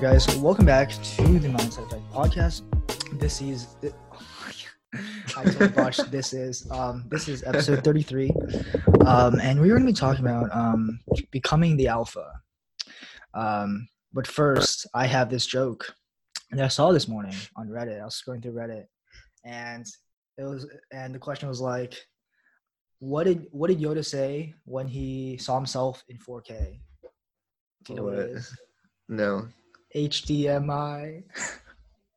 right, guys. Welcome back to the Mindset Effect podcast. This is. I totally botched. This is um, this is episode 33, um, and we're going to be talking about um, becoming the alpha. Um, but first, I have this joke that I saw this morning on Reddit. I was scrolling through Reddit, and it was, and the question was like, "What did what did Yoda say when he saw himself in 4K?" Do you know what, it What? is? No. HDMI.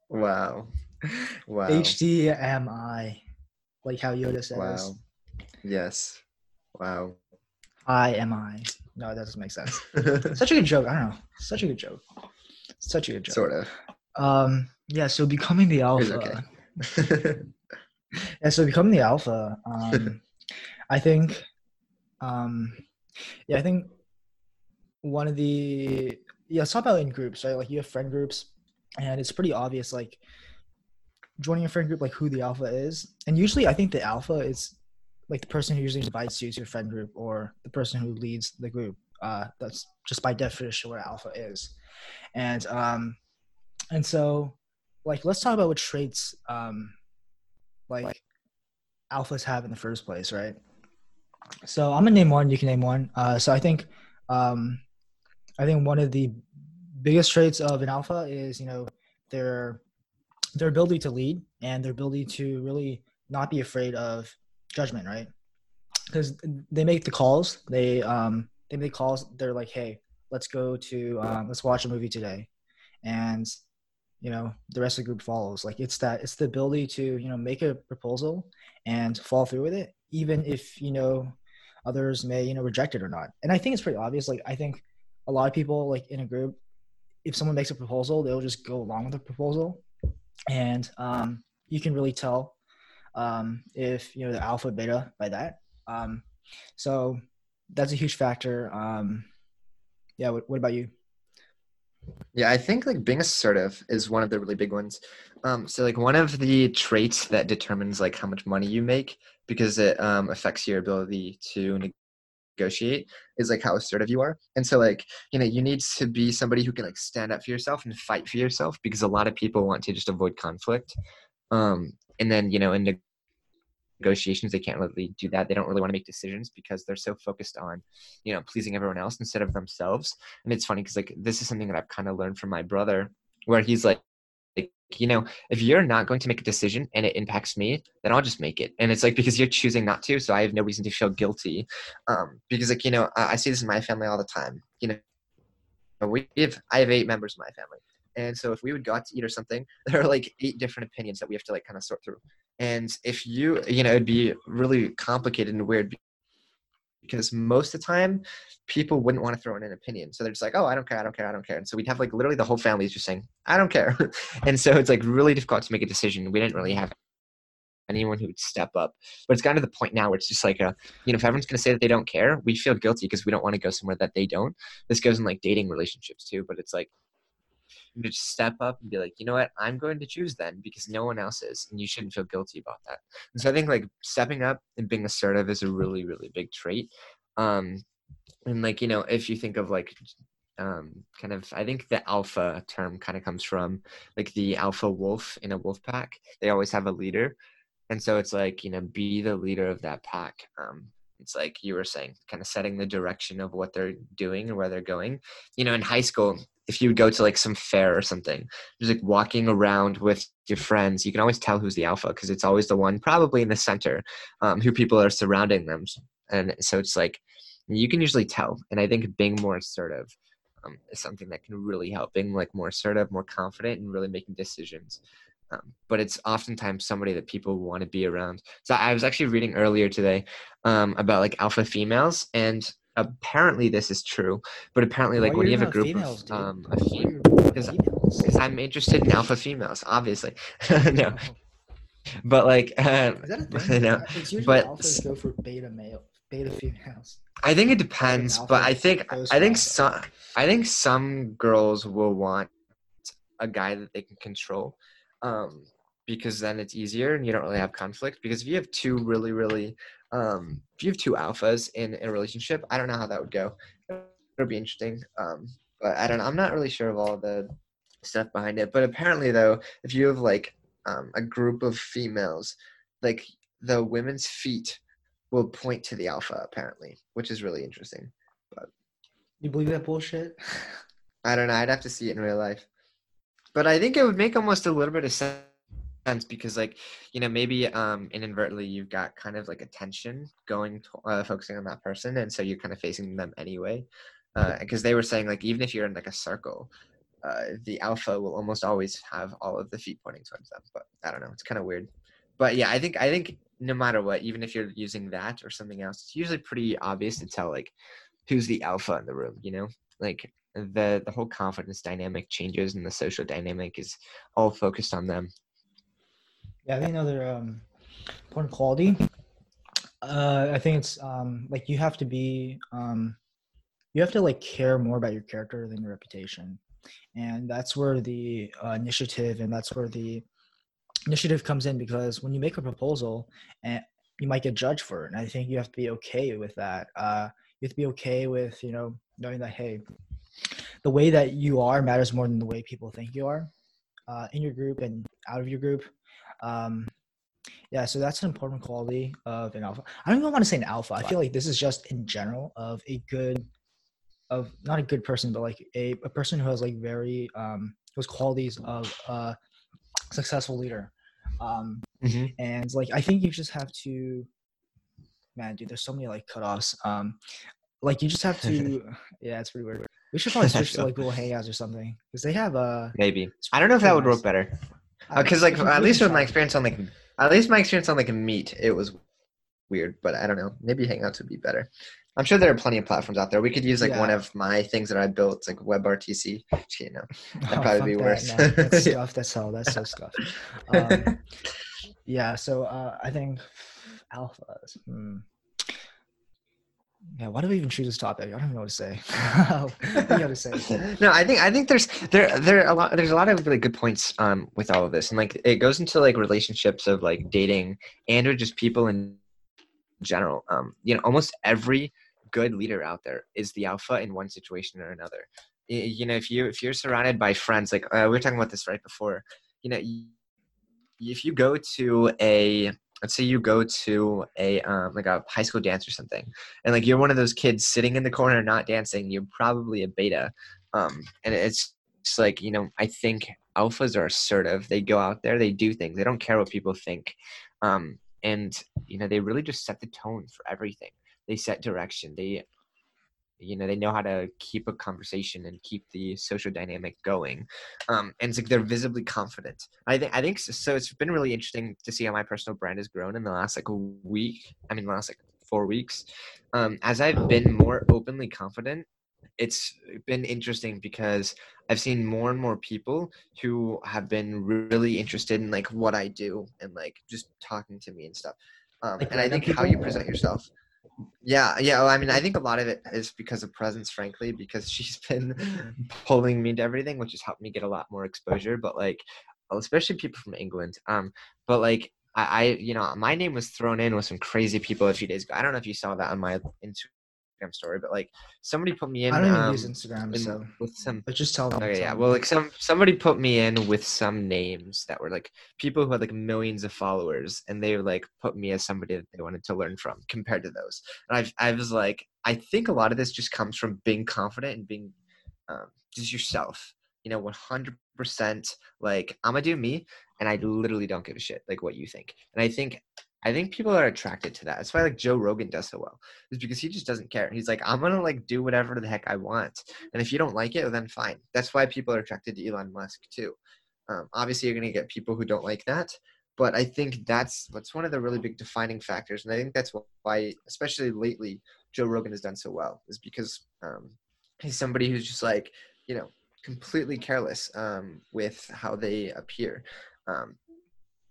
Wow. Wow. HDMI. Like how Yoda says. Wow. Yes. Wow. I am I. No, that doesn't make sense. Such a good joke. I don't know. Such a good joke. Such a good joke. sort of. Um. Yeah. So becoming the It's alpha. okay. Yeah. So becoming the alpha. Um. I think. Um. Yeah. I think. One of the yeah. Talk about in groups, right? Like you have friend groups, and it's pretty obvious. Like joining a friend group, like who the alpha is, and usually I think the alpha is like the person who usually invites you to your friend group or the person who leads the group. Uh, that's just by definition what alpha is, and um, and so like let's talk about what traits um, like alphas have in the first place, right? So I'm gonna name one. You can name one. Uh, so I think um, I think one of the biggest traits of an alpha is you know their their ability to lead and their ability to really not be afraid of judgment, right? Because they make the calls. They um they make calls. They're like, hey, let's go to um, let's watch a movie today, and you know the rest of the group follows. Like it's that it's the ability to you know make a proposal and follow through with it, even if you know others may you know reject it or not. And I think it's pretty obvious. Like I think a lot of people like in a group, if someone makes a proposal, they'll just go along with the proposal, and um, you can really tell um, if you know the alpha beta by that. Um, so that's a huge factor. Um, yeah. What, what about you? yeah, I think like being assertive is one of the really big ones. Um, so like one of the traits that determines like how much money you make because it um, affects your ability to negotiate is like how assertive you are. And so like you know you need to be somebody who can like stand up for yourself and fight for yourself because a lot of people want to just avoid conflict. Um, and then you know in neg- negotiations they can't really do that they don't really want to make decisions because they're so focused on you know pleasing everyone else instead of themselves and it's funny because like this is something that i've kind of learned from my brother where he's like you know if you're not going to make a decision and it impacts me then i'll just make it. And it's like because you're choosing not to so i have no reason to feel guilty. Um because like you know i, I see this in my family all the time. You know we have i have eight members of my family. And so if we would go out to eat or something there are like eight different opinions that we have to like kind of sort through. And if you you know it'd be really complicated and weird because most of the time people wouldn't want to throw in an opinion. So they're just like oh i don't care i don't care i don't care. And so we'd have like literally the whole family is just saying i don't care. And so it's like really difficult to make a decision. We didn't really have anyone who would step up. But it's gotten to the point now where it's just like a you know if everyone's going to say that they don't care we feel guilty because we don't want to go somewhere that they don't. This goes in like dating relationships too but it's like you just step up and be like, you know what, I'm going to choose then because no one else is, and you shouldn't feel guilty about that. And so I think like stepping up and being assertive is a really, really big trait. Um, and like you know, if you think of like um kind of i think the alpha term kind of comes from like the alpha wolf in a wolf pack. They always have a leader. And so it's like you know be the leader of that pack. Um it's like you were saying kind of setting the direction of what they're doing and where they're going. You know in high school if you would go to like some fair or something just like walking around with your friends you can always tell who's the alpha because it's always the one probably in the center um, who people are surrounding them. And so it's like you can usually tell. And i think being more assertive um, is something that can really help being like more assertive more confident and really making decisions. Um, but it's oftentimes somebody that people want to be around. So i was actually reading earlier today um, about like alpha females and apparently this is true but apparently like Why when you have a group females, of um, a fem- because i'm interested in alpha females obviously no Oh. but like uh, Is that a thing? no, but alphas go for beta male, beta females. I think it depends, but I think I think some I think some girls will want a guy that they can control, um, because then it's easier and you don't really have conflict. Because if you have two really really, um, if you have two alphas in a relationship, I don't know how that would go. It'll be interesting, um, but I don't. know. I'm not really sure of all the stuff behind it. But apparently, though, if you have like um, a group of females, like the women's feet will point to the alpha, apparently, which is really interesting. But You believe that bullshit? I don't know. I'd have to see it in real life. But I think it would make almost a little bit of sense because, like, you know, maybe um, inadvertently you've got kind of like attention going, to, uh, focusing on that person, and so you're kind of facing them anyway. Because they were saying, like, even if you're in like a circle, uh, the alpha will almost always have all of the feet pointing towards them. But I don't know. It's kind of weird. But yeah, I think I think no matter what, even if you're using that or something else, it's usually pretty obvious to tell like who's the alpha in the room. You know, like the the whole confidence dynamic changes and the social dynamic is all focused on them. Yeah, I think another um, important quality. Uh, I think it's um, like you have to be um, you have to like care more about your character than your reputation, and that's where the uh, initiative and that's where the initiative comes in because when you make a proposal and you might get judged for it, and I think you have to be okay with that. Uh, you have to be okay with you know knowing that hey, the way that you are matters more than the way people think you are uh, in your group and out of your group. Um, yeah, so that's an important quality of an alpha. I don't even want to say an alpha. I feel like this is just in general of a good, of not a good person, but like a, a person who has like very um those qualities of a successful leader. Um, Mm-hmm. and like I think you just have to, man, dude. There's so many like cutoffs. Um, like you just have to. yeah, it's pretty weird. We should probably switch to like Google Hangouts or something because they have uh. Maybe I don't know if that would work better Because like at least with my experience on like at least my experience on like a meet it was weird but i don't know maybe hangouts would be better i'm sure there are plenty of platforms out there we could use like one of my things that i built like WebRTC. just kidding no Oh, probably be that, worse. no, that's Yeah. stuff. That's hell. That's so stuff. Um, yeah. So uh, I think alphas. Hmm. Why do we even choose this topic? I don't even know what to say. what to say? no i think i think there's there there a lot there's a lot of really good points um with all of this and like it goes into like relationships of like dating and or just people in general um you know almost every good leader out there is the alpha in one situation or another you know if you if you're surrounded by friends like uh, we were talking about this right before you know if you go to a let's say you go to a um, like a high school dance or something and like you're one of those kids sitting in the corner not dancing you're probably a beta. Um and it's it's like you know i think alphas are assertive. They go out there they do things they don't care what people think. Um and you know they really just set the tone for everything. They set direction they you know they know how to keep a conversation and keep the social dynamic going um, and it's like they're visibly confident. I think i think so it's been really interesting to see how my personal brand has grown in the last like week i mean the last like four weeks. Um, as i've been more openly confident it's been interesting because i've seen more and more people who have been really interested in like what i do and like just talking to me and stuff. Um, Like and i think how you present yourself yeah, yeah. Well, I mean, I think a lot of it is because of presence, frankly, because she's been pulling me to everything, which has helped me get a lot more exposure. But like, especially people from England. Um, but like, I, I, you know, my name was thrown in with some crazy people a few days ago. I don't know if you saw that on my Instagram story, but like, somebody put me in. I don't even um, use Instagram, in- so with some but just tell them. Okay, yeah. them. Well, like some somebody put me in with some names that were like people who had like millions of followers, and they like put me as somebody that they wanted to learn from compared to those. And I I was like, I think a lot of this just comes from being confident and being um, just yourself. You know, one hundred percent. Like I'm gonna do me, and I literally don't give a shit like what you think. And I think. I think people are attracted to that. That's why like Joe Rogan does so well. Is because he just doesn't care. He's like, I'm gonna like do whatever the heck I want. And if you don't like it, then fine. That's why people are attracted to Elon Musk too. Um, obviously, you're to get people who don't like that, but I think that's what's one of the really big defining factors, and I think that's why, especially lately, Joe Rogan has done so well, is because um, he's somebody who's just like, you know, completely careless um, with how they appear, um,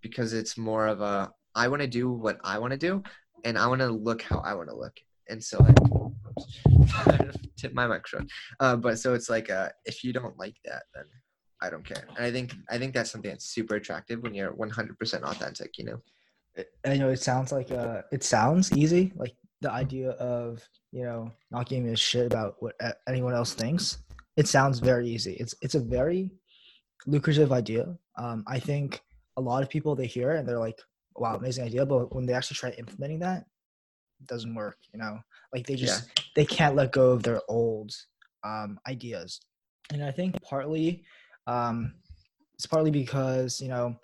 because it's more of a I want to do what I want to do, and I want to look how I want to look, and so I tip my microphone. Uh, but so it's like uh, if you don't like that, then I don't care. And I think I think that's something that's super attractive when you're 100% authentic. You know. I know it sounds like uh, it sounds easy, like the idea of you know not giving a shit about what anyone else thinks. It sounds very easy. It's it's a very lucrative idea. Um, I think a lot of people they hear it and they're like, "Wow, amazing idea," but when they actually try implementing that, it doesn't work. You know, like they just yeah. they can't let go of their old um, ideas, and I think partly um, it's partly because you know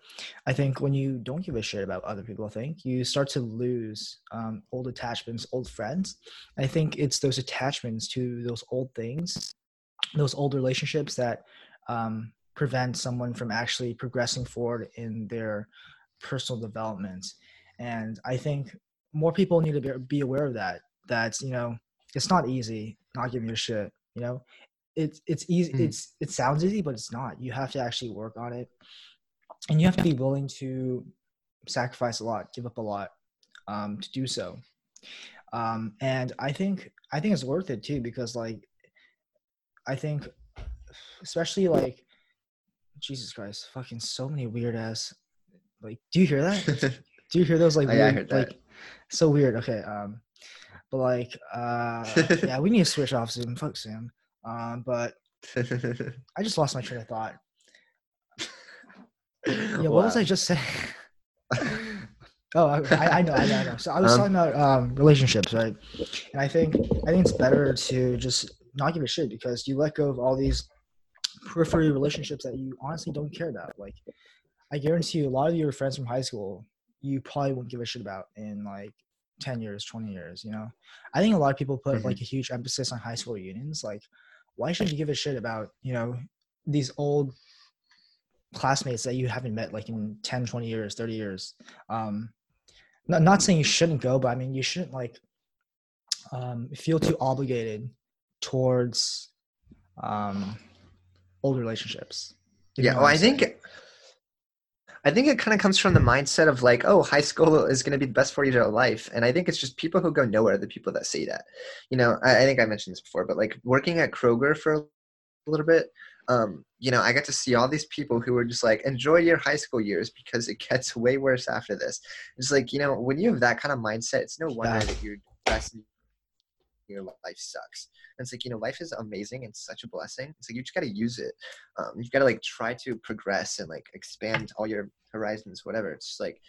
i think when you don't give a shit about other people think you start to lose um, old attachments old friends i think it's those attachments to those old things those old relationships that um, prevent someone from actually progressing forward in their personal development. And i think more people need to be aware of that that you know it's not easy not giving a shit you know? It's it's easy mm. it's it sounds easy but it's not. You have to actually work on it. And you have to be willing to sacrifice a lot give up a lot um, to do so. Um, and i think i think it's worth it too because like i think especially like jesus christ fucking so many weird ass like do you hear that do you hear those like weird, oh, yeah, I heard that. like so weird okay um but like uh yeah we need to switch off zoom fuck zoom um, but I just lost my train of thought. Yeah, what wow. was I just saying? oh, I, I, know, I know, I know. So I was um, talking about um, relationships, right? And I think I think it's better to just not give a shit because you let go of all these periphery relationships that you honestly don't care about. Like, I guarantee you, a lot of your friends from high school, you probably won't give a shit about in like 10 years 20 years you know? I think a lot of people put mm-hmm. like a huge emphasis on high school reunions like why should you give a shit about you know these old classmates that you haven't met like in 10 20 years 30 years? Um not, not saying you shouldn't go but i mean you shouldn't like um feel too obligated towards um old relationships yeah well i think I think it kind of comes from the mindset of like, oh, high school is going to be the best four years of your life. And I think it's just people who go nowhere, the people that say that. You know, I, I think I mentioned this before, but like working at Kroger for a little bit, um, you know, I got to see all these people who were just like, enjoy your high school years because it gets way worse after this. It's like, you know, when you have that kind of mindset, it's no wonder yeah. that you're best your life sucks. And it's like, you know, life is amazing and such a blessing. It's like you just gotta use it. Um, you've gotta like try to progress and like expand all your horizons, whatever. It's just like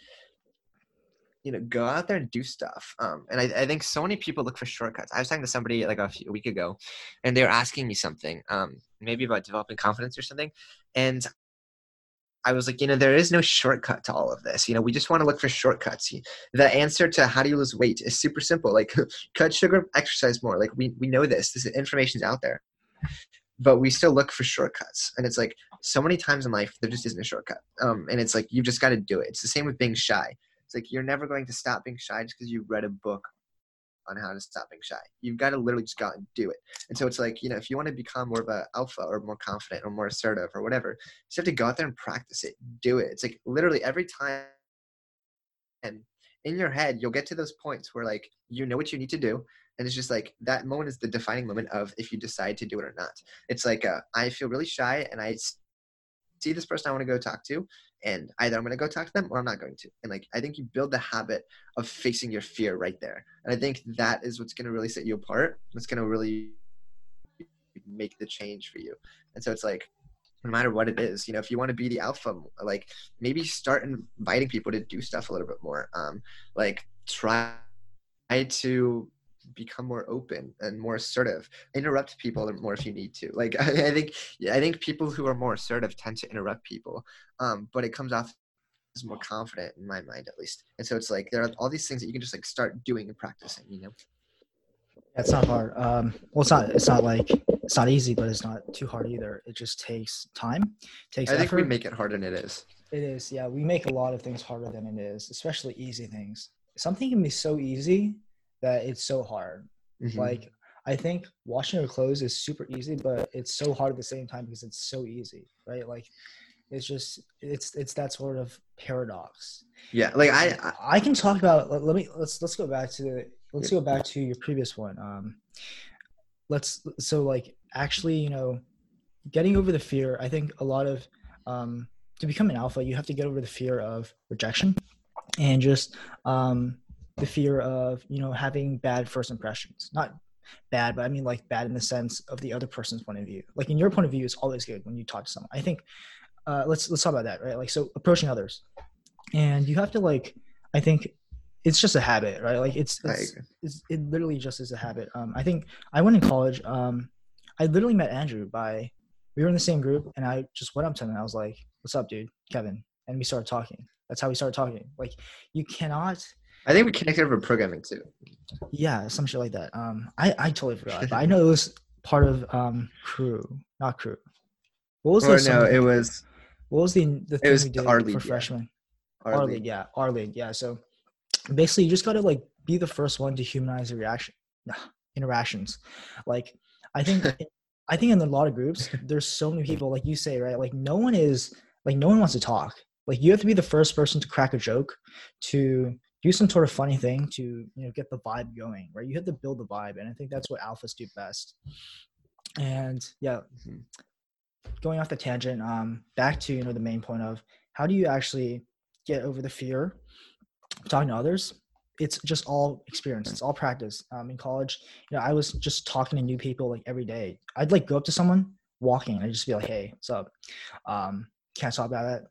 you know, go out there and do stuff. Um, and I, I, think so many people look for shortcuts. I was talking to somebody like a, few, a week ago, and they were asking me something, um, maybe about developing confidence or something. And I was like, you know, there is no shortcut to all of this. You know, we just want to look for shortcuts. The answer to how do you lose weight is super simple. Like, cut sugar, exercise more. Like, we, we know this. This information is out there. But we still look for shortcuts. And it's like, so many times in life, there just isn't a shortcut. Um, and it's like, you just got to do it. It's the same with being shy. It's like, you're never going to stop being shy just because you read a book on how to stop being shy. You've got to literally just go out and do it. And so it's like, you know, if you want to become more of an alpha or more confident or more assertive or whatever, you just have to go out there and practice it. Do it. It's like literally every time and in your head, you'll get to those points where like you know what you need to do. And it's just like that moment is the defining moment of if you decide to do it or not. It's like uh, I feel really shy and I see this person I want to go talk to, and either I'm going to go talk to them or I'm not going to. And like, I think you build the habit of facing your fear right there. And I think that is what's going to really set you apart. What's going to really make the change for you. And so it's like, no matter what it is, you know, if you want to be the alpha, like maybe start inviting people to do stuff a little bit more. Um, like try to become more open and more assertive. Interrupt people more if you need to. Like i, I think i think people who are more assertive tend to interrupt people um, but it comes off as more confident in my mind at least. And so it's like there are all these things that you can just like start doing and practicing you know? That's not hard um well it's not it's not like it's not easy but it's not too hard either. It just takes time it takes i think effort. we make it harder than it is. It is yeah we make a lot of things harder than it is especially easy things. Something can be so easy that it's so hard. Mm-hmm. Like I think washing your clothes is super easy, but it's so hard at the same time because it's so easy, right? Like it's just it's it's that sort of paradox. Yeah, like I I, I can talk about. Let, let, me let's let's go back to the let's go back to your previous one. Um, let's so like actually you know getting over the fear. I think a lot of um to become an alpha, you have to get over the fear of rejection and just um the fear of you know having bad first impressions not bad but i mean like bad in the sense of the other person's point of view like in your point of view it's always good when you talk to someone i think uh, let's let's talk about that, right? Like, so approaching others, and you have to like, I think it's just a habit, right? Like, it's it's, it's it literally just is a habit. Um, I think I went in college. Um, I literally met Andrew by we were in the same group, and I just went up to him and I was like, "What's up, dude, Kevin?" And we started talking. That's how we started talking. Like, you cannot. I think we connected over programming too. Yeah, some shit like that. Um, I I totally forgot, but I know it was part of um crew, not crew. What was or the no? It was. What was the the thing we did for freshmen? Yeah. League. yeah, our league, yeah. So basically, you just got to like be the first one to humanize the reaction interactions. Like, I think I think in a lot of groups, there's so many people, like you say, right? Like no one is like no one wants to talk. Like you have to be the first person to crack a joke, to do some sort of funny thing to you know get the vibe going, right? You have to build the vibe, and I think that's what alphas do best. And yeah, mm-hmm. going off the tangent, um, back to you know the main point of how do you actually get over the fear of talking to others? it's just all experience. It's all practice. Um, in college, you know, I was just talking to new people like every day. I'd like go up to someone walking and I'd just be like, "Hey, what's up?" Um, can't talk about that?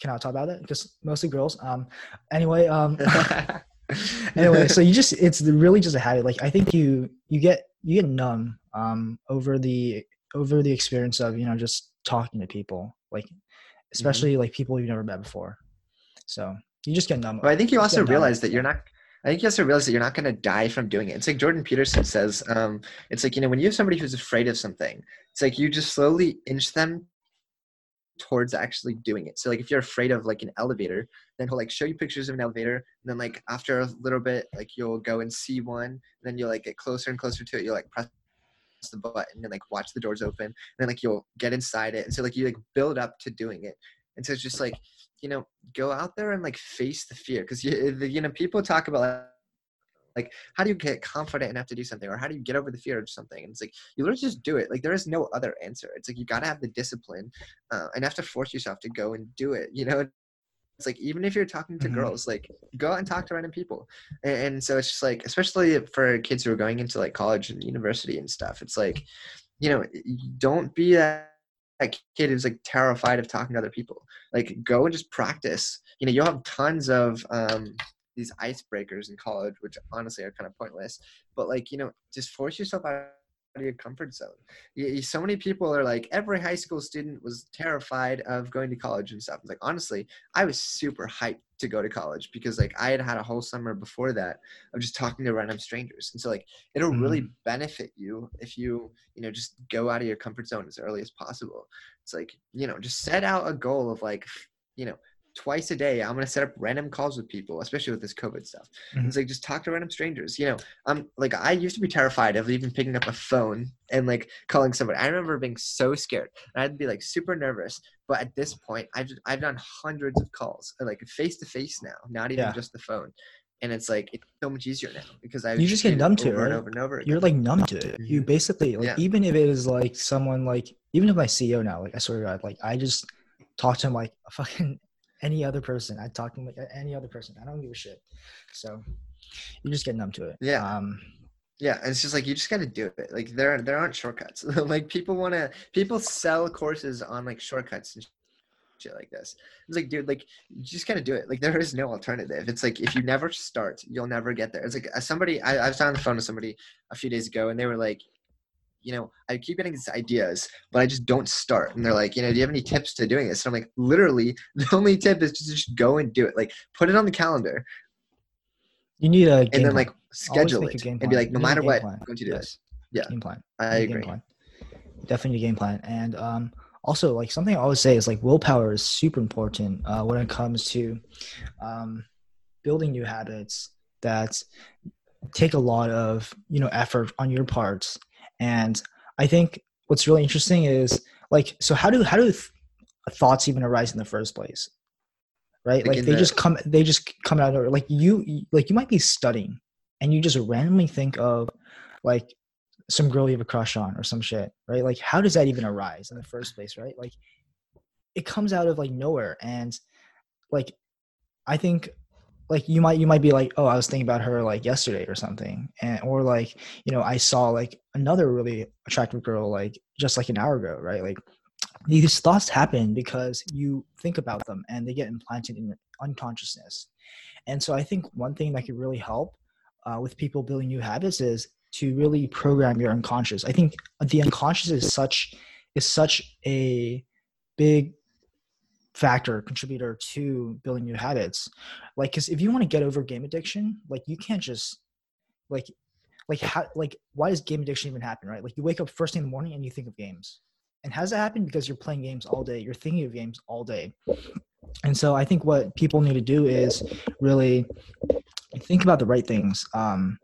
Can I talk about it? Because mostly girls. Um, anyway, um, anyway, so you just it's really just a habit. Like I think you you get you get numb um over the over the experience of you know just talking to people like especially mm-hmm. like people you've never met before. So you just get numb. But I think you also realize that you're not. I think you also realize that you're not going to die from doing it. It's like Jordan Peterson says. Um, it's like you know when you have somebody who's afraid of something, it's like you just slowly inch them towards actually doing it. So like if you're afraid of like an elevator, then he'll like show you pictures of an elevator, and then like after a little bit, like you'll go and see one, and then you'll like get closer and closer to it. You'll like press the button and like watch the doors open, and then like you'll get inside it, and so like you like build up to doing it. And so it's just like you know go out there and like face the fear because you, you know people talk about like how do you get confident enough to do something or how do you get over the fear of something and it's like you literally just do it like there is no other answer it's like you got to have the discipline uh, and have to force yourself to go and do it you know it's like even if you're talking to mm-hmm. girls like go out and talk to random people and, and, so it's just like especially for kids who are going into like college and university and stuff it's like you know don't be that that kid who's like terrified of talking to other people. Like go and just practice. You know, you'll have tons of um, these icebreakers in college, which honestly are kind of pointless. But like, you know, just force yourself out of your comfort zone. You, so many people are like, every high school student was terrified of going to college and stuff. Like, honestly, I was super hyped to go to college because like I had had a whole summer before that of just talking to random strangers. And so like, it'll mm-hmm. really benefit you if you, you know, just go out of your comfort zone as early as possible. It's like, you know, just set out a goal of like, you know, twice a day i'm going to set up random calls with people especially with this covid stuff mm-hmm. it's like just talk to random strangers you know i'm like i used to be terrified of even picking up a phone and like calling somebody i remember being so scared i'd be like super nervous but at this point i've i've done hundreds of calls like face to face now not even yeah. just the phone and it's like it's so much easier now because I you just get numb to it, right? over and over. Again. You're like numb to it. You mm-hmm. basically like yeah. even if it is like someone like even if my CEO now, like I swear to God, like I just talk to him like a fucking any other person. I'd talk to any other person. I don't give a shit. So you just get numb to it. Yeah. Um, yeah, it's just like you just got to do it. Like there, there aren't shortcuts. like people want to, people sell courses on like shortcuts and shit like this. It's like, dude, like you just gotta do it. Like there is no alternative. It's like if you never start, you'll never get there. It's like uh, somebody I, I was on the phone with somebody a few days ago, and they were like, you know, I keep getting these ideas, but I just don't start. And they're like, you know, do you have any tips to doing this? And I'm like, literally, the only tip is to just go and do it. Like, put it on the calendar. You need a and then plan. like schedule it and be like, no matter what, I'm going to do yes. this. Yeah, game plan. I agree. Definitely a game plan. And um, also, like something I always say is like willpower is super important uh, when it comes to um, building new habits that take a lot of you know effort on your parts and I think what's really interesting is like, so how do how do th- thoughts even arise in the first place? Right, like, like they the- just come they just come out of like you like you might be studying and you just randomly think of like some girl you have a crush on or some shit, right? Like how does that even arise in the first place, right? Like it comes out of like nowhere and like I think like you might you might be like oh i was thinking about her like yesterday or something and or like you know i saw like another really attractive girl like just like an hour ago right like these thoughts happen because you think about them and they get implanted in your unconsciousness. And so I think one thing that could really help uh, with people building new habits is to really program your unconscious. I think the unconscious is such is such a big factor contributor to building new habits. Like because if you want to get over game addiction like you can't just like like how like why does game addiction even happen right? Like you wake up first thing in the morning and you think of games. And does that happen because you're playing games all day you're thinking of games all day. And so i think what people need to do is really think about the right things um,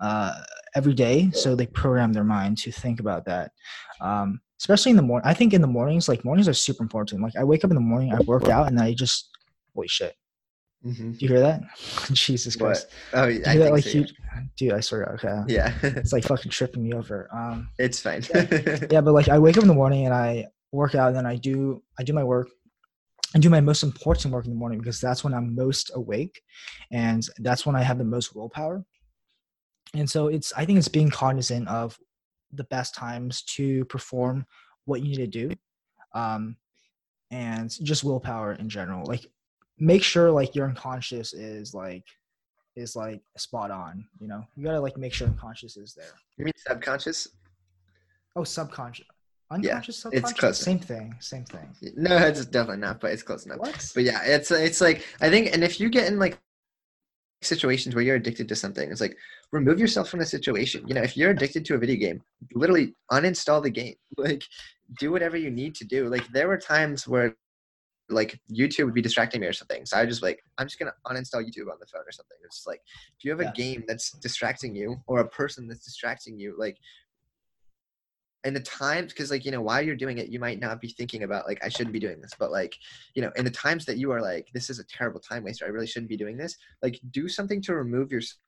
uh, every day so they program their mind to think about that. Um, especially in the morning. I think in the mornings, like mornings are super important. Like I wake up in the morning, I work out, and I just holy shit. Mm-hmm. Do you hear that? Jesus Christ! What? Oh, yeah, I that, like so, dude, I swear. Okay. Yeah. it's like fucking tripping me over. Um, it's fine. yeah, but like I wake up in the morning and I work out, and then I do I do my work. I do my most important work in the morning because that's when I'm most awake, and that's when I have the most willpower. And so it's I think it's being cognizant of the best times to perform what you need to do um, and just willpower in general. Like make sure like your unconscious is like is like spot on you know? You gotta like make sure unconscious is there. You mean subconscious? Oh subconscious unconscious yeah, subconscious? it's close same thing same thing. No it's definitely not but it's close enough. What? but yeah it's it's like i think and if you get in like situations where you're addicted to something. It's like remove yourself from the situation. You know, if you're addicted to a video game, literally uninstall the game. Like do whatever you need to do. Like there were times where like YouTube would be distracting me or something. So I just like I'm just gonna uninstall YouTube on the phone or something. It's like if you have a yeah. game that's distracting you or a person that's distracting you, like in the times because like you know while you're doing it you might not be thinking about like i shouldn't be doing this but like you know in the times that you are like this is a terrible time waster i really shouldn't be doing this like do something to remove yourself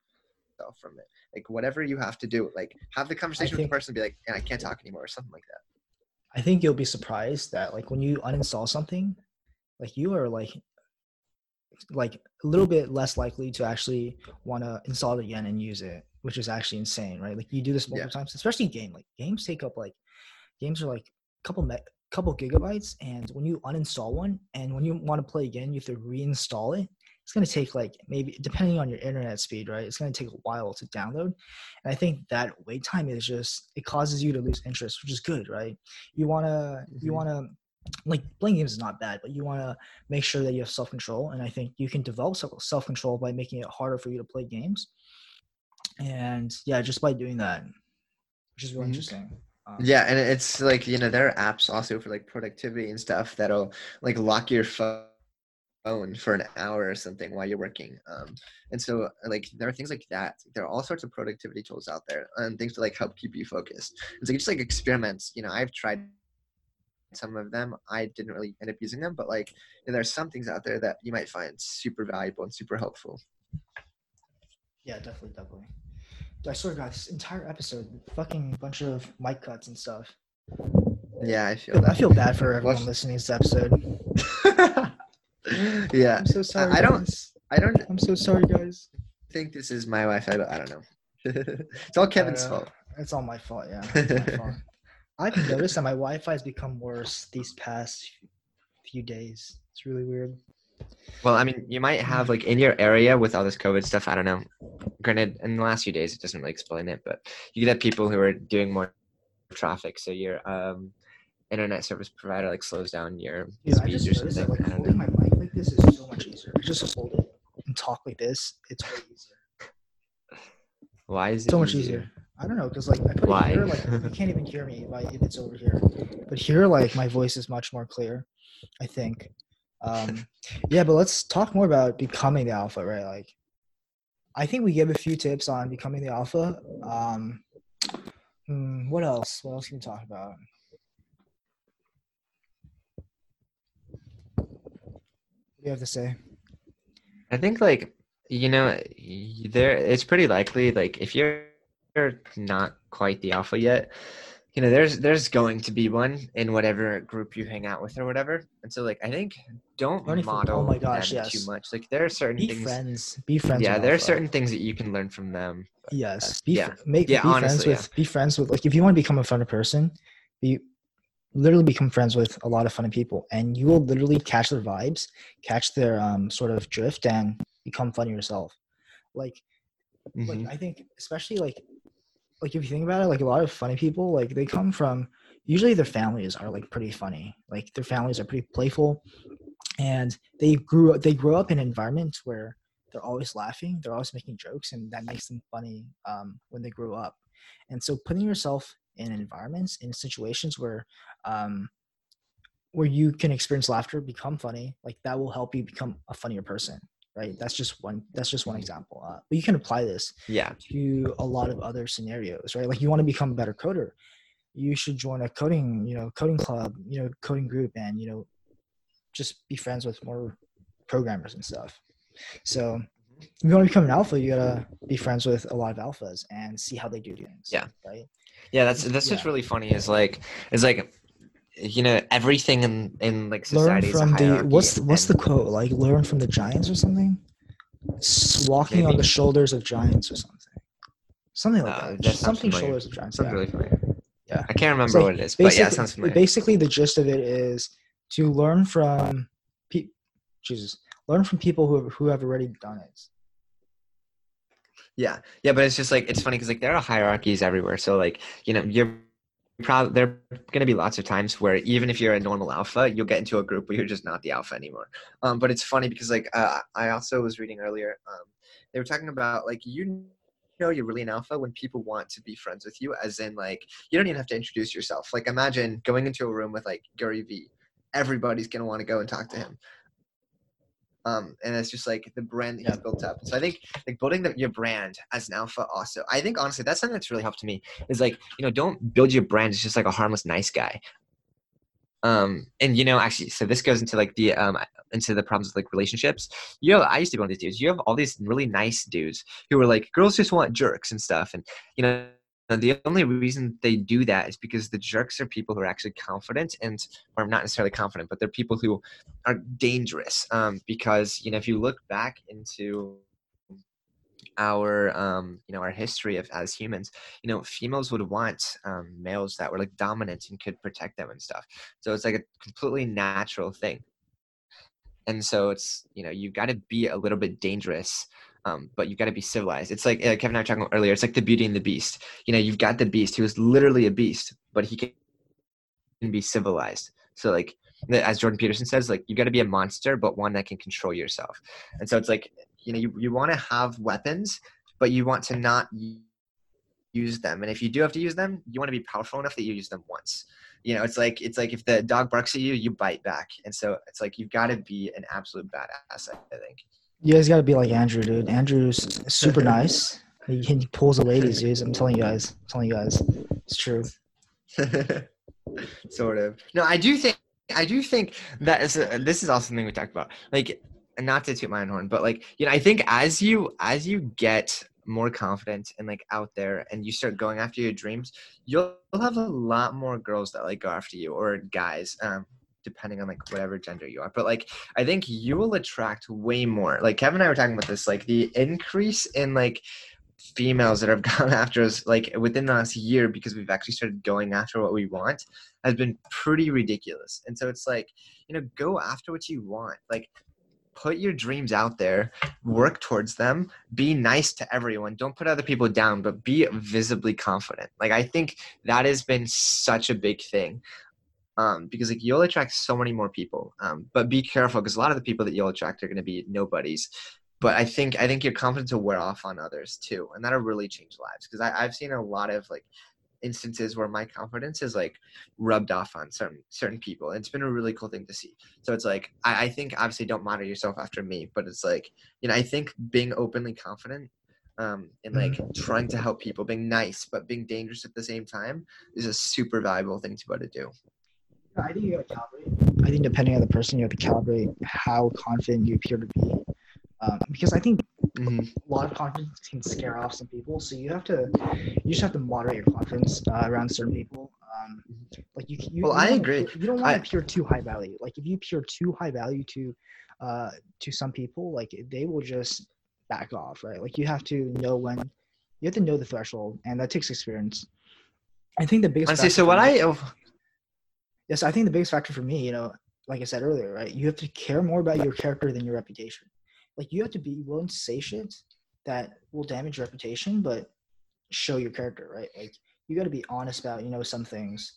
from it. Like whatever you have to do like have the conversation think, with the person and be like and i can't talk anymore or something like that. I think you'll be surprised that like when you uninstall something like you are like like a little bit less likely to actually want to install it again and use it which is actually insane, right? Like you do this multiple yeah. times, especially game. Like games take up like games are like a couple me- couple gigabytes, and when you uninstall one and when you want to play again, you have to reinstall it. It's gonna take like maybe depending on your internet speed, right? It's gonna take a while to download, and I think that wait time is just it causes you to lose interest, which is good, right? You wanna mm-hmm. you wanna like playing games is not bad, but you want to make sure that you have self control. And I think you can develop self control by making it harder for you to play games and yeah, just by doing that, which is really mm-hmm. interesting. Um, yeah, and it's like you know there are apps also for like productivity and stuff that'll like lock your phone for an hour or something while you're working. Um, and so like there are things like that. There are all sorts of productivity tools out there and things to like help keep you focused. It's like just like experiments. You know, I've tried some of them. I didn't really end up using them, but like you know, there are some things out there that you might find super valuable and super helpful. Yeah, definitely, definitely. I swear, guys, this entire episode, fucking bunch of mic cuts and stuff. Yeah, I feel. I feel bad for everyone What's... listening to this episode. yeah, I'm so sorry. I, I don't. I don't. I'm so sorry, guys. I think this is my Wi-Fi, but I don't know. it's all Kevin's uh, fault. It's all my fault. Yeah, my fault. I've noticed that my Wi-Fi has become worse these past few days. It's really weird. Well, I mean, you might have like in your area with all this COVID stuff. I don't know. Granted, in the last few days, it doesn't really explain it, but you could have people who are doing more traffic, so your um, internet service provider like slows down your yeah, speeds or something. That, like, I holding my mic like this is so much easier. Just hold it and talk like this. It's way easier. Why is it so much easier? I don't know, cause like I put Why? it here, like you can't even hear me I, if it's over here. But here, like my voice is much more clear. I think. Um, yeah, but let's talk more about becoming the alpha, right? Like, I think we gave a few tips on becoming the alpha. Um, hmm, what else? What else can we talk about? What do you have to say? I think like you know there it's pretty likely like if you're not quite the alpha yet you know there's there's going to be one in whatever group you hang out with or whatever and so like i think don't Learning model from, oh my gosh, them yes. too much like there are certain be things friends be friends yeah there are certain things that you can learn from them yes be, yeah make yeah, be honestly, friends with yeah. be friends with like if you want to become a fun person be literally become friends with a lot of funny people and you will literally catch their vibes catch their um, sort of drift and become funny yourself like Mhm. like i think especially like like if you think about it like a lot of funny people like they come from usually their families are like pretty funny. Like their families are pretty playful. And they grew up they grow up in environments where they're always laughing they're always making jokes and that makes them funny um, when they grow up. And so putting yourself in environments in situations where um, where you can experience laughter become funny like that will help you become a funnier person right? That's just one that's just one example uh, but you can apply this Yeah. to a lot of other scenarios right? Like you want to become a better coder. You should join a coding you know coding club you know coding group and you know just be friends with more programmers and stuff. So if you want to become an alpha you gotta be friends with a lot of alphas and see how they do things Yeah. right? Yeah, that's that's Yeah. really funny is like is like you know everything in in like learn society a from the what's what's the quote like learn from the giants or something walking on the shoulders of giants or something something like Uh, that, something familiar. shoulders of giants sounds yeah. really familiar. Yeah. I can't remember like what it is, but yeah, it sounds familiar. basically the gist of it is to learn from pe- jesus learn from people who have, who have already done it Yeah, yeah, but it's just like it's funny because like there are hierarchies everywhere. So like you know you're probably there are gonna be lots of times where even if you're a normal alpha, you'll get into a group where you're just not the alpha anymore. Um, but it's funny because like uh, I also was reading earlier, um, they were talking about like you know you're really an alpha when people want to be friends with you, as in like you don't even have to introduce yourself. Like imagine going into a room with like Gary V. Everybody's gonna want to go and talk to him. Um, and it's just like the brand that Yeah. built up. So I think like building the, your brand as an alpha also i think honestly that's something that's really helped me is like you know don't build your brand as just like a harmless nice guy um and you know actually so this goes into like the um into the problems with like relationships you know i used to be one of these dudes you have all these really nice dudes who are like girls just want jerks and stuff and you know the only reason they do that is because the jerks are people who are actually confident and or not necessarily confident but they're people who are dangerous um because you know if you look back into our um you know our history of as humans you know females would want um males that were like dominant and could protect them and stuff. So it's like a completely natural thing. And so it's you know you've got to be a little bit dangerous um, but you've got to be civilized. It's like uh, kevin and i were talking earlier it's like the beauty and the beast. You know you've got the beast who is literally a beast but he can be civilized. So like as jordan peterson says like you got to be a monster but one that can control yourself. And so it's like you know you, you want to have weapons but you want to not use them. And if you do have to use them you want to be powerful enough that you use them once. You know it's like it's like if the dog barks at you you bite back. And so it's like you've got to be an absolute badass i think you guys got to be like andrew dude. Andrew's super nice. He, he pulls the ladies dude. I'm telling you guys. I'm telling you guys. It's true. Sort of. No i do think i do think that is a, this is also something we talked about. Like not to toot my own horn but like you know i think as you as you get more confident and like out there and you start going after your dreams you'll have a lot more girls that like go after you or guys um depending on like whatever gender you are but like i think you will attract way more. Like kevin and i were talking about this like the increase in like females that have gone after us like within the last year because we've actually started going after what we want has been pretty ridiculous. And so it's like you know go after what you want. Like put your dreams out there work towards them be nice to everyone. Don't put other people down but be visibly confident. Like i think that has been such a big thing um, because like you'll attract so many more people um, but be careful because a lot of the people that you'll attract are going to be nobodies. But i think i think your confidence will wear off on others too and that'll really change lives because i've seen a lot of like instances where my confidence is like rubbed off on certain certain people and it's been a really cool thing to see. So it's like I, I think obviously don't model yourself after me but it's like you know i think being openly confident um, and like trying to help people being nice but being dangerous at the same time is a super valuable thing to be able to do I think you gotta calibrate. I think depending on the person, you have to calibrate how confident you appear to be. Um, because I think Mhm. a lot of confidence can scare off some people. So you have to, you just have to moderate your confidence uh, around certain people. Um, like you, you Well, you I don't- agree. You don't want to appear too high value. Like if you appear too high value to, uh, to some people, like they will just back off, right? Like you have to know when, you have to know the threshold, and that takes experience. I think the biggest. honestly factor so what i oh, yes, I think the biggest factor for me, you know, like I said earlier, right? You have to care more about your character than your reputation. Like you have to be willing to say shit that will damage your reputation, but show your character, right? Like you got to be honest about, you know, some things.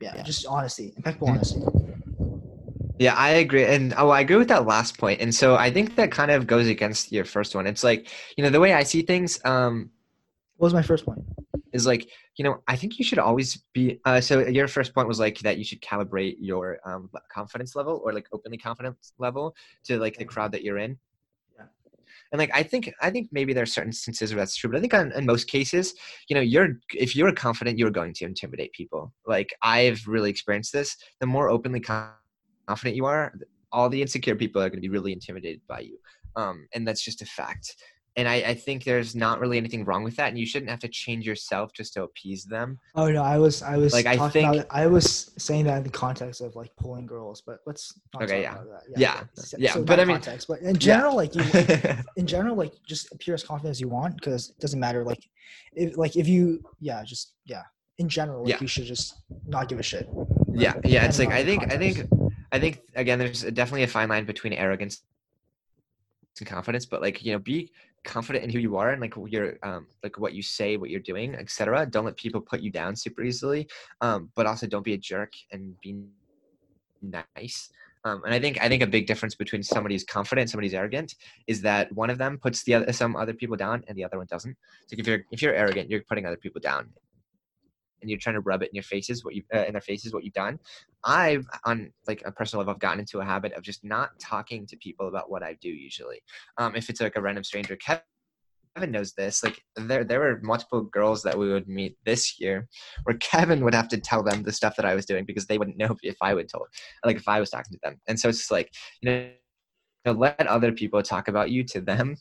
Yeah, Yeah. just honesty, impeccable honesty. Yeah, I agree. And oh, I agree with that last point. And so I think that kind of goes against your first one. It's like, you know, the way I see things um, What was my first point? Is like, you know, I think you should always be. Uh, so your first point was like that you should calibrate your um, confidence level or like openly confidence level to like the crowd that you're in. Yeah. And like I think I think maybe there are certain instances where that's true, but I think on, in most cases, you know, you're if you're confident, you're going to intimidate people. Like I've really experienced this. The more openly confident you are, all the insecure people are going to be really intimidated by you, um, and that's just a fact. And I, I think there's not really anything wrong with that, and you shouldn't have to change yourself just to appease them. Oh no, I was I was Like, I talking think- about I was saying that in the context of like pulling girls, but let's not Okay, talk yeah. about that. Yeah, so- yeah, so but I mean- context, but in general, like you, in general, like just appear as confident as you want because it doesn't matter. Like, if like if you, yeah, just yeah. In general, like Yeah. you should just not give a shit. yeah yeah it's like i think i think i think again there's definitely a fine line between arrogance and confidence but like you know be confident in who you are and like your um like what you say what you're doing etc don't let people put you down super easily um but also don't be a jerk and be nice. Um, and I think I think a big difference between somebody who's confident and somebody who's arrogant is that one of them puts the other some other people down and the other one doesn't. So if you're if you're arrogant, you're putting other people down, and you're trying to rub it in your faces what you uh, in their faces what you've done. I've on like a personal level, I've gotten into a habit of just not talking to people about what I do usually. Um, if it's like a random stranger, Kevin knows this. Like there, there were multiple girls that we would meet this year, where Kevin would have to tell them the stuff that I was doing because they wouldn't know if I would tell, like if I was talking to them. And so it's just like you know, you know, let other people talk about you to them,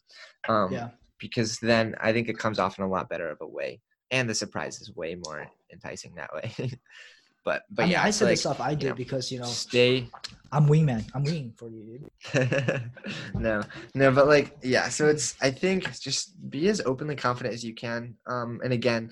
um, Yeah. because then I think it comes off in a lot better of a way, and the surprise is way more enticing that way. but but I mean, yeah, I said like, the stuff I did know, because you know stay I'm wingman. I'm winging for you, dude. no no but like yeah so it's i think just be as openly confident as you can um and again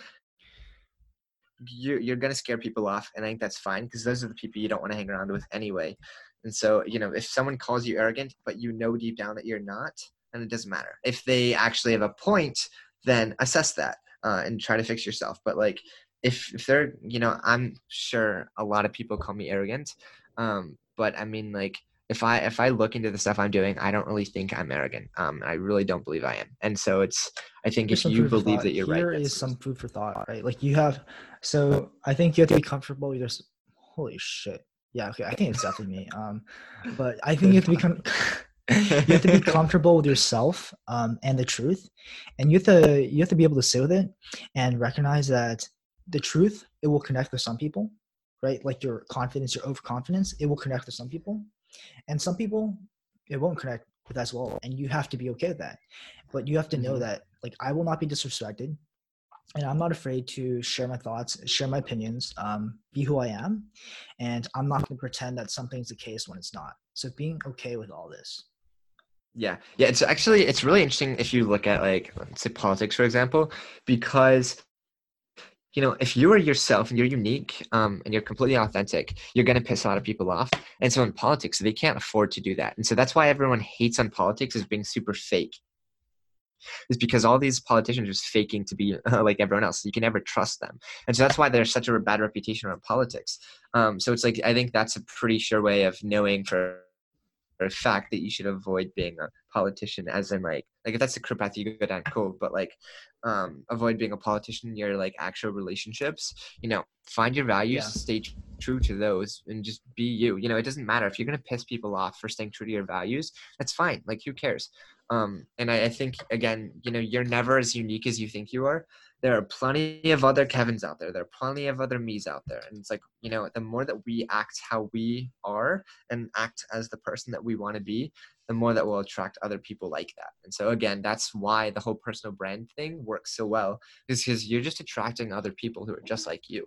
you're, you're gonna scare people off and i think that's fine because those are the people you don't want to hang around with anyway and so you know if someone calls you arrogant but you know deep down that you're not then it doesn't matter if they actually have a point then assess that uh, and try to fix yourself but like if if they're you know i'm sure a lot of people call me arrogant um but i mean like if I if I look into the stuff I'm doing, I don't really think I'm arrogant. Um, I really don't believe I am. And so it's I think if you believe that you're Here right, is some food for thought, right? Like you have, so I think you have to be comfortable with your. s- Holy shit! Yeah, okay. I think it's definitely me. Um, but I think you have to become. you have to be comfortable with yourself um, and the truth, and you have to you have to be able to sit with it and recognize that the truth it will connect with some people, right? Like your confidence, your overconfidence, it will connect with some people, and some people it won't connect with as well, and you have to be okay with that. But you have to know Mhm. that like I will not be disrespected, and I'm not afraid to share my thoughts, share my opinions, um, be who I am, and I'm not going to pretend that something's the case when it's not. So being okay with all this. Yeah, yeah. It's actually it's really interesting if you look at like let's say politics for example, because you know if you are yourself and you're unique um, and you're completely authentic, you're gonna piss a lot of people off. And so in politics, they can't afford to do that. And so that's why everyone hates on politics is being super fake. Is because all these politicians are just faking to be like everyone else. You can never trust them, and so that's why there's such a bad reputation around politics. Um, so it's like I think that's a pretty sure way of knowing for a fact that you should avoid being a politician as in like like if that's the career path you go down cool but like um avoid being a politician in your like actual relationships you know find your values Yeah. stay true to those and just be you you know it doesn't matter if you're gonna piss people off for staying true to your values that's fine like who cares um and I, I think again you know you're never as unique as you think you are there are plenty of other Kevins out there. There are plenty of other me's out there. And it's like, you know, the more that we act how we are and act as the person that we want to be, the more that will attract other people like that. And so again, that's why the whole personal brand thing works so well, is because you're just attracting other people who are just like you.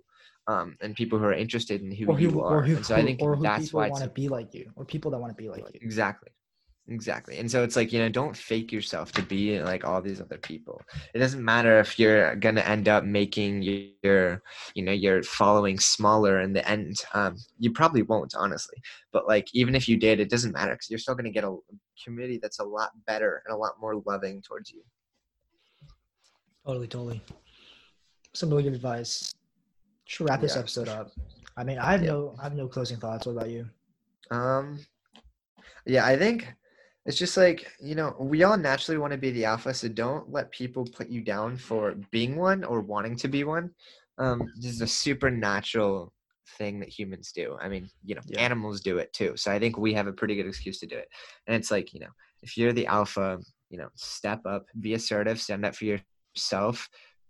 Um, and people who are interested in who or you are. or who, and so I think who that's people why want to be like you, or people that want to be like you. exactly. Exactly. And so it's like, you know, don't fake yourself to be like all these other people. It doesn't matter if you're going to end up making your, you know, your following smaller in the end. Um, you probably won't, honestly. But like, even if you did, it doesn't matter because you're still going to get a community that's a lot better and a lot more loving towards you. Totally, totally. Some really good advice. Should wrap this Yeah, episode up. I mean, I have Yeah. no, I have no closing thoughts. What about you? Um, yeah, I think it's just like, you know, we all naturally want to be the alpha, so don't let people put you down for being one or wanting to be one. Um, this is a supernatural thing that humans do. I mean, you know, Yeah. animals do it too. So I think we have a pretty good excuse to do it. And it's like, you know, if you're the alpha, you know, step up, be assertive, stand up for yourself,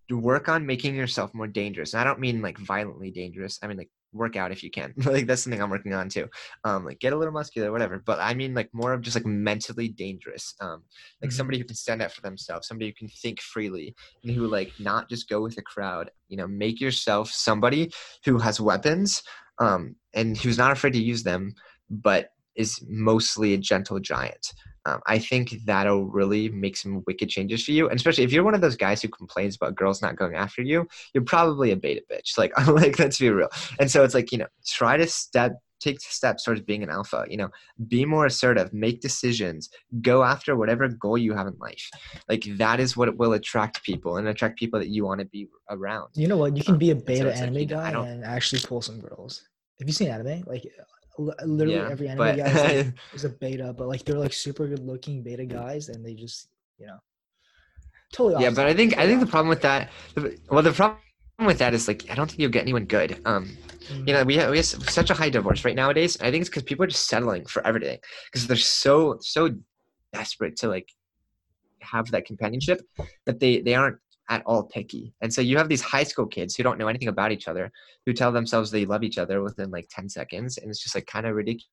do work on making yourself more dangerous. And I don't mean like violently dangerous. I mean like work out if you can. like that's something I'm working on too. Um, like get a little muscular, whatever. But I mean like more of just like mentally dangerous. Um, like Mhm. somebody who can stand up for themselves, somebody who can think freely, and who like not just go with the crowd. You know, make yourself somebody who has weapons, um, and who's not afraid to use them, but is mostly a gentle giant. Um, I think that'll really make some wicked changes for you, and especially if you're one of those guys who complains about girls not going after you, you're probably a beta bitch. Like, I like let's be real. And so it's like you know, try to step, take steps towards being an alpha. You know, be more assertive, make decisions, go after whatever goal you have in life. Like that is what will attract people and attract people that you want to be around. You know what? You can be a beta it's like, anime you know, guy and actually pull some girls. Have you seen anime? Like, li- literally Yeah, every anime but guy is, like, is a beta, but like they're like super good looking beta guys, and they just, you know, totally. Awesome. Yeah, but I think I think the problem with that, well, the problem with that is like I don't think you'll get anyone good. Um, Mhm. you know, we have, we have such a high divorce rate nowadays. I think it's because people are just settling for everything because they're so so desperate to like have that companionship that they they aren't at all picky. And so you have these high school kids who don't know anything about each other who tell themselves they love each other within like 10 seconds and it's just like kind of ridiculous.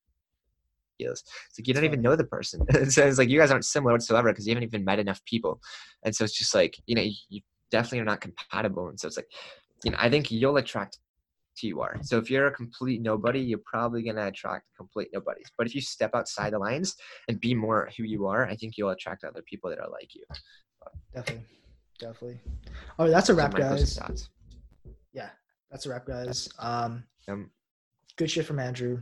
It's like you don't even know the person. and so it's like you guys aren't similar whatsoever because you haven't even met enough people. And so it's just like, you know, you, definitely are not compatible. And so it's like, you know, I think you'll attract who you are. So if you're a complete nobody, you're probably gonna attract complete nobodies. But if you step outside the lines and be more who you are, I think you'll attract other people that are like you. definitely, definitely. All right, that's a wrap, guys. thoughts. Yeah, that's a wrap, guys. Um, Um, good shit from Andrew.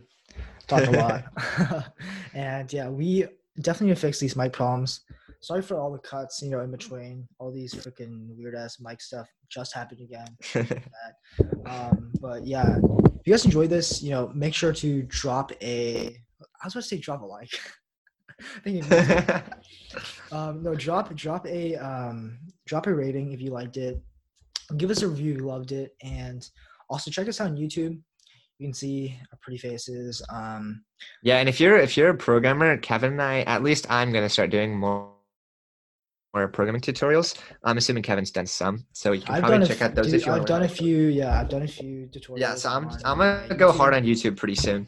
Talked a lot, and yeah, we definitely fix these mic problems. Sorry for all the cuts, you know, in between. All these freaking weird ass mic stuff just happened again. Um, but yeah, if you guys enjoyed this, you know, make sure to drop a. I was about to say drop a like. um, no, drop drop a um, drop a rating if you liked it. Give us a review if you loved it, and also check us out on YouTube. You can see our pretty faces. Um, yeah, and if you're if you're a programmer, Kevin and I, at least I'm gonna start doing more more programming tutorials. I'm assuming Kevin's done some, so you can I've probably check f- out those dude, if you want. I've done a few. Yeah, I've done a few tutorials. Yeah, so I'm I'm gonna go YouTube. hard on YouTube pretty soon.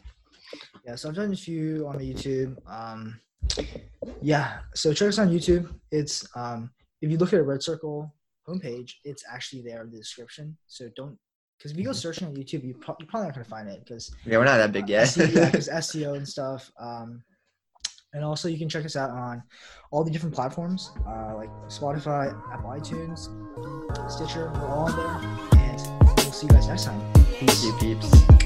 Yeah, so I've done a few on YouTube. Um, yeah, so check us on YouTube. It's um, if you look at a red circle homepage, it's actually there in the description. So don't, because if you go Mhm. searching on YouTube, you pro- you're probably not gonna find it because Yeah, we're not that big yet. SEO, yeah, because SEO and stuff. Um, and also you can check us out on all the different platforms uh, like Spotify, Apple iTunes, Stitcher. We're all on there, and we'll see you guys next time. Peace. You peeps.